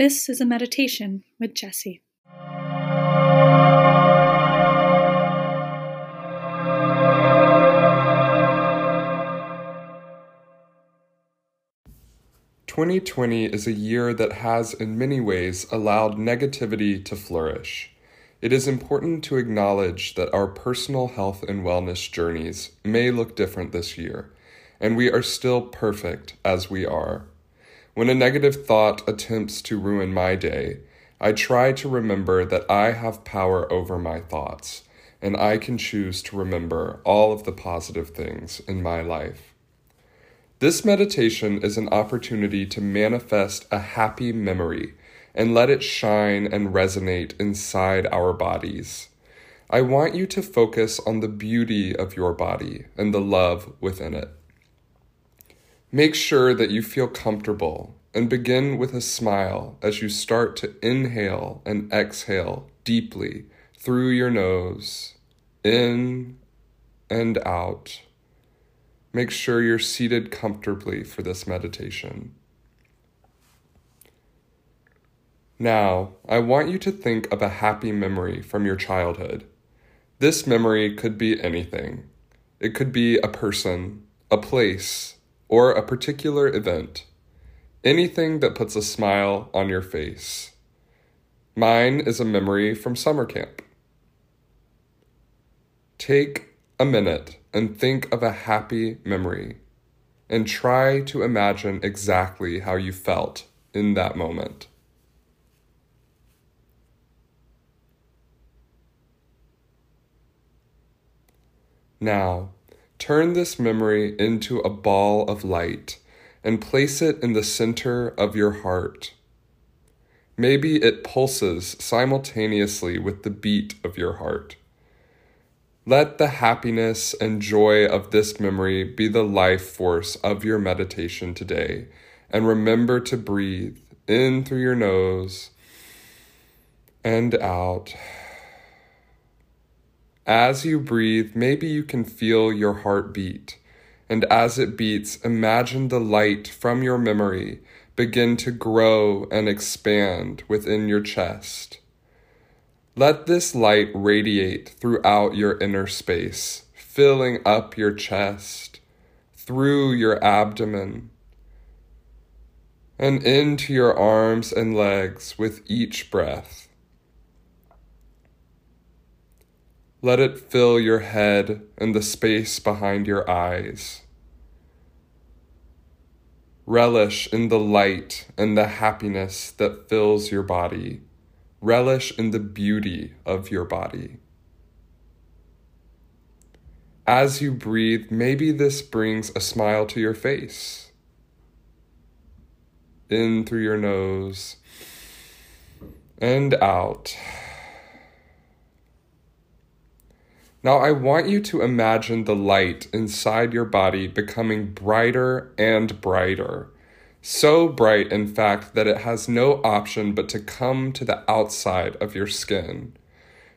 This is a meditation with Jesse. Twenty twenty is a year that has, in many ways, allowed negativity to flourish. It is important to acknowledge that our personal health and wellness journeys may look different this year, and we are still perfect as we are. When a negative thought attempts to ruin my day, I try to remember that I have power over my thoughts, and I can choose to remember all of the positive things in my life. This meditation is an opportunity to manifest a happy memory and let it shine and resonate inside our bodies. I want you to focus on the beauty of your body and the love within it. Make sure that you feel comfortable and begin with a smile as you start to inhale and exhale deeply through your nose, in and out. Make sure you're seated comfortably for this meditation. Now, I want you to think of a happy memory from your childhood. This memory could be anything. It could be a person, a place, or a particular event. Anything that puts a smile on your face. Mine is a memory from summer camp. Take a minute and think of a happy memory and try to imagine exactly how you felt in that moment. Now, turn this memory into a ball of light and place it in the center of your heart. Maybe it pulses simultaneously with the beat of your heart. Let the happiness and joy of this memory be the life force of your meditation today, and remember to breathe in through your nose and out. As you breathe, maybe you can feel your heart beat. And as it beats, imagine the light from your memory begin to grow and expand within your chest. Let this light radiate throughout your inner space, filling up your chest, through your abdomen, and into your arms and legs with each breath. Let it fill your head and the space behind your eyes. Relish in the light and the happiness that fills your body. Relish in the beauty of your body. As you breathe, maybe this brings a smile to your face. In through your nose and out. Now, I want you to imagine the light inside your body becoming brighter and brighter. So bright, in fact, that it has no option but to come to the outside of your skin.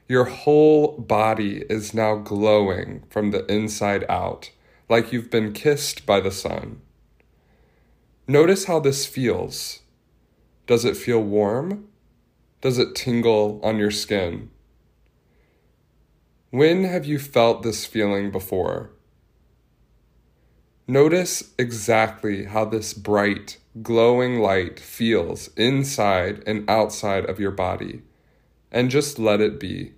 Your whole body is now glowing from the inside out, like you've been kissed by the sun. Notice how this feels. Does it feel warm? Does it tingle on your skin? When have you felt this feeling before? Notice exactly how this bright, glowing light feels inside and outside of your body, and just let it be.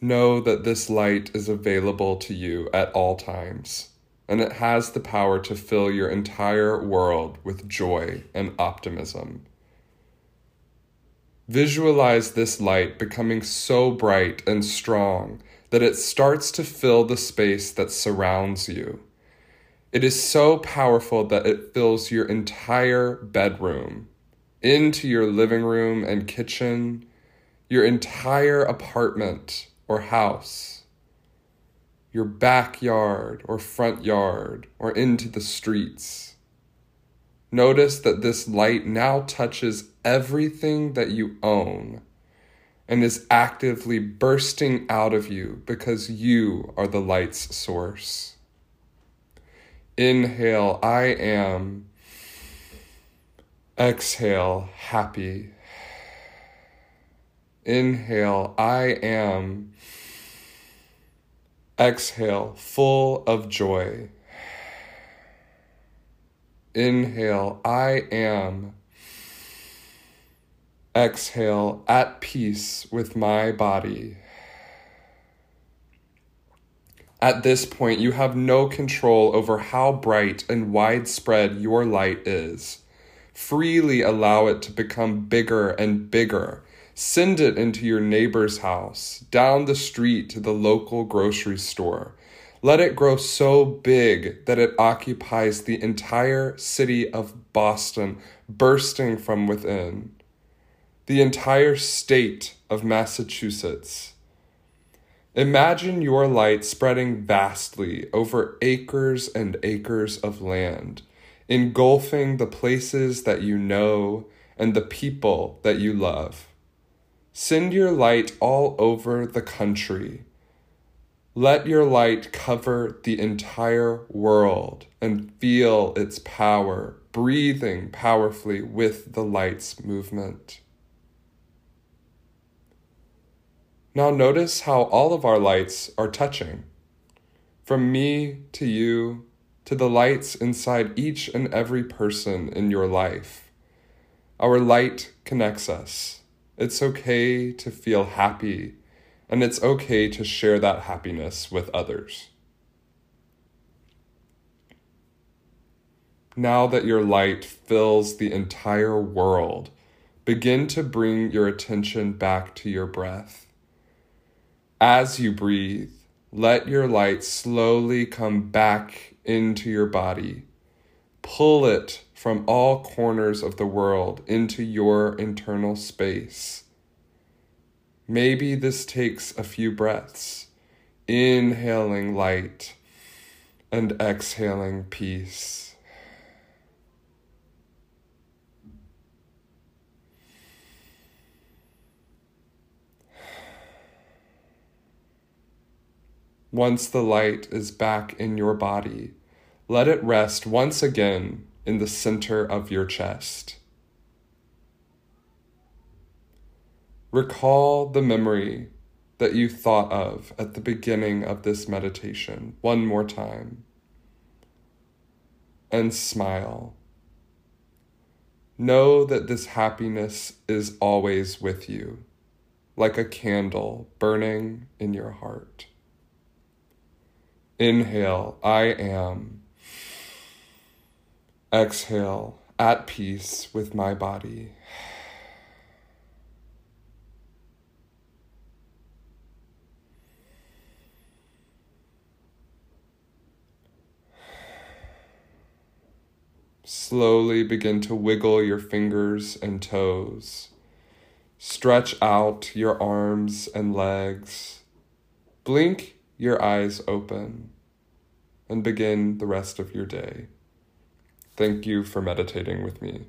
Know that this light is available to you at all times and it has the power to fill your entire world with joy and optimism. Visualize this light becoming so bright and strong that it starts to fill the space that surrounds you. It is so powerful that it fills your entire bedroom, into your living room and kitchen, your entire apartment or house your backyard or front yard or into the streets. Notice that this light now touches everything that you own and is actively bursting out of you because you are the light's source. Inhale, I am. Exhale, happy. Inhale, I am. Exhale, full of joy. Inhale, I am. Exhale, at peace with my body. At this point, you have no control over how bright and widespread your light is. Freely allow it to become bigger and bigger. Send it into your neighbor's house, down the street to the local grocery store. Let it grow so big that it occupies the entire city of Boston, bursting from within the entire state of Massachusetts. Imagine your light spreading vastly over acres and acres of land, engulfing the places that you know and the people that you love. Send your light all over the country. Let your light cover the entire world and feel its power, breathing powerfully with the light's movement. Now notice how all of our lights are touching. From me to you to the lights inside each and every person in your life. Our light connects us. It's okay to feel happy, and it's okay to share that happiness with others. Now that your light fills the entire world, begin to bring your attention back to your breath. As you breathe, let your light slowly come back into your body. Pull it from all corners of the world into your internal space. Maybe this takes a few breaths, inhaling light and exhaling peace. Once the light is back in your body, let it rest once again in the center of your chest. Recall the memory that you thought of at the beginning of this meditation one more time and smile. Know that this happiness is always with you, like a candle burning in your heart. Inhale, I am. Exhale, at peace with my body. Slowly begin to wiggle your fingers and toes. Stretch out your arms and legs. Blink your eyes open and begin the rest of your day. Thank you for meditating with me.